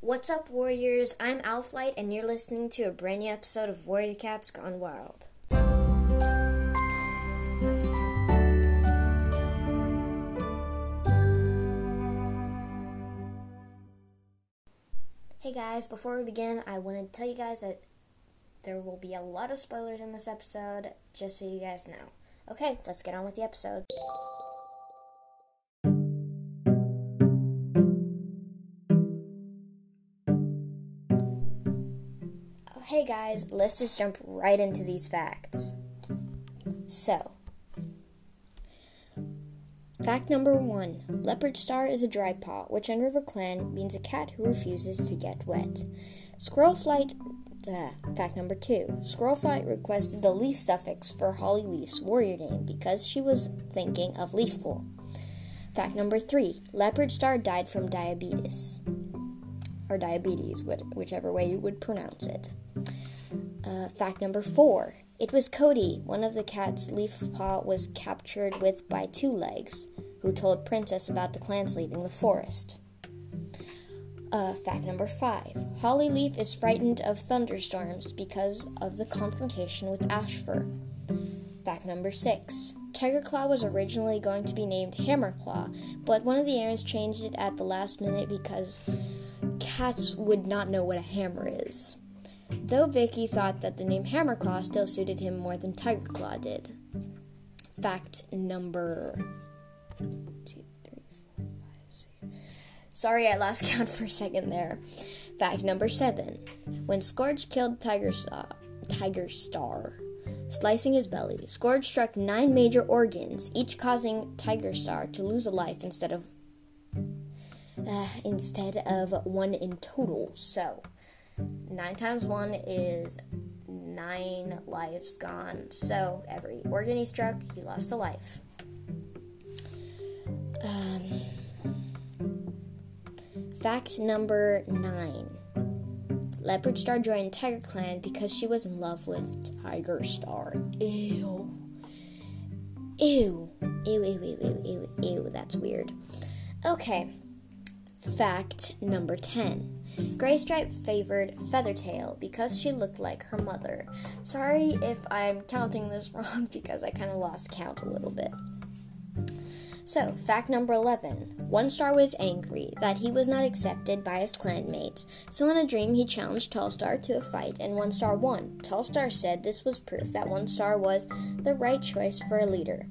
What's up, Warriors? I'm Alflight, and you're listening to a brand new episode of Warrior Cats Gone Wild. Hey guys, before we begin, I want to tell you guys that there will be a lot of spoilers in this episode, just so you guys know. Okay, let's get on with the episode. Hey guys, let's just jump right into these facts. So, fact number one Leopard Star is a dry paw, which in River Clan means a cat who refuses to get wet. Squirrel Flight uh, fact number two Squirrel Flight requested the leaf suffix for Holly Leaf's warrior name because she was thinking of Leafpool. Fact number three Leopard Star died from diabetes. Or diabetes, whichever way you would pronounce it. Uh, fact number four It was Cody, one of the cat's leaf paw was captured with by two legs, who told Princess about the clans leaving the forest. Uh, fact number five Holly Leaf is frightened of thunderstorms because of the confrontation with Ashfur. Fact number six Tiger Claw was originally going to be named Hammerclaw, but one of the Erins changed it at the last minute because cats would not know what a hammer is. Though Vicky thought that the name Hammerclaw still suited him more than Tiger Claw did. Fact number two, three, four, five, six. Sorry, I lost count for a second there. Fact number seven: When Scourge killed Tiger Star, Tiger Star, slicing his belly, Scourge struck nine major organs, each causing Tiger Star to lose a life instead of uh, instead of one in total. So, nine times one is nine lives gone. So, every organ he struck, he lost a life. Um, fact number nine Leopard Star joined Tiger Clan because she was in love with Tiger Star. Ew. Ew. Ew, ew, ew, ew, ew, ew. That's weird. Okay. Fact number 10. Graystripe favored Feathertail because she looked like her mother. Sorry if I'm counting this wrong because I kind of lost count a little bit. So, fact number 11. One Star was angry that he was not accepted by his clanmates, so in a dream he challenged Tall Star to a fight and One Star won. Tall Star said this was proof that One Star was the right choice for a leader.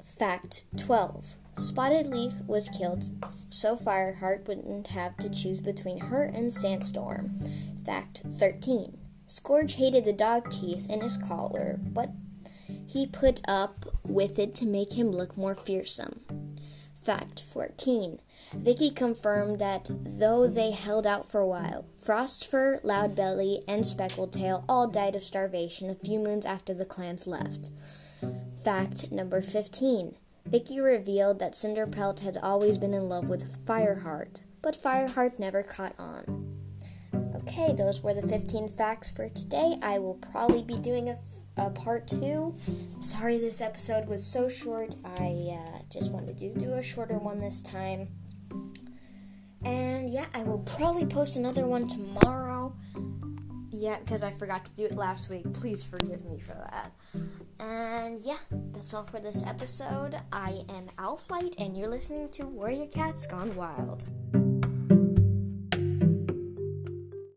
Fact 12. Spotted Leaf was killed so Fireheart wouldn't have to choose between her and Sandstorm. Fact 13. Scourge hated the dog teeth in his collar, but he put up with it to make him look more fearsome. Fact 14. Vicky confirmed that though they held out for a while, Frostfur, Loudbelly, and Speckled Tail all died of starvation a few moons after the clans left. Fact number 15. Vicky revealed that Cinderpelt had always been in love with Fireheart, but Fireheart never caught on. Okay, those were the 15 facts for today. I will probably be doing a, a part two. Sorry this episode was so short. I uh, just wanted to do a shorter one this time. And yeah, I will probably post another one tomorrow. Yeah, because I forgot to do it last week. Please forgive me for that. And yeah, that's all for this episode. I am Alflight, and you're listening to Warrior Cats Gone Wild.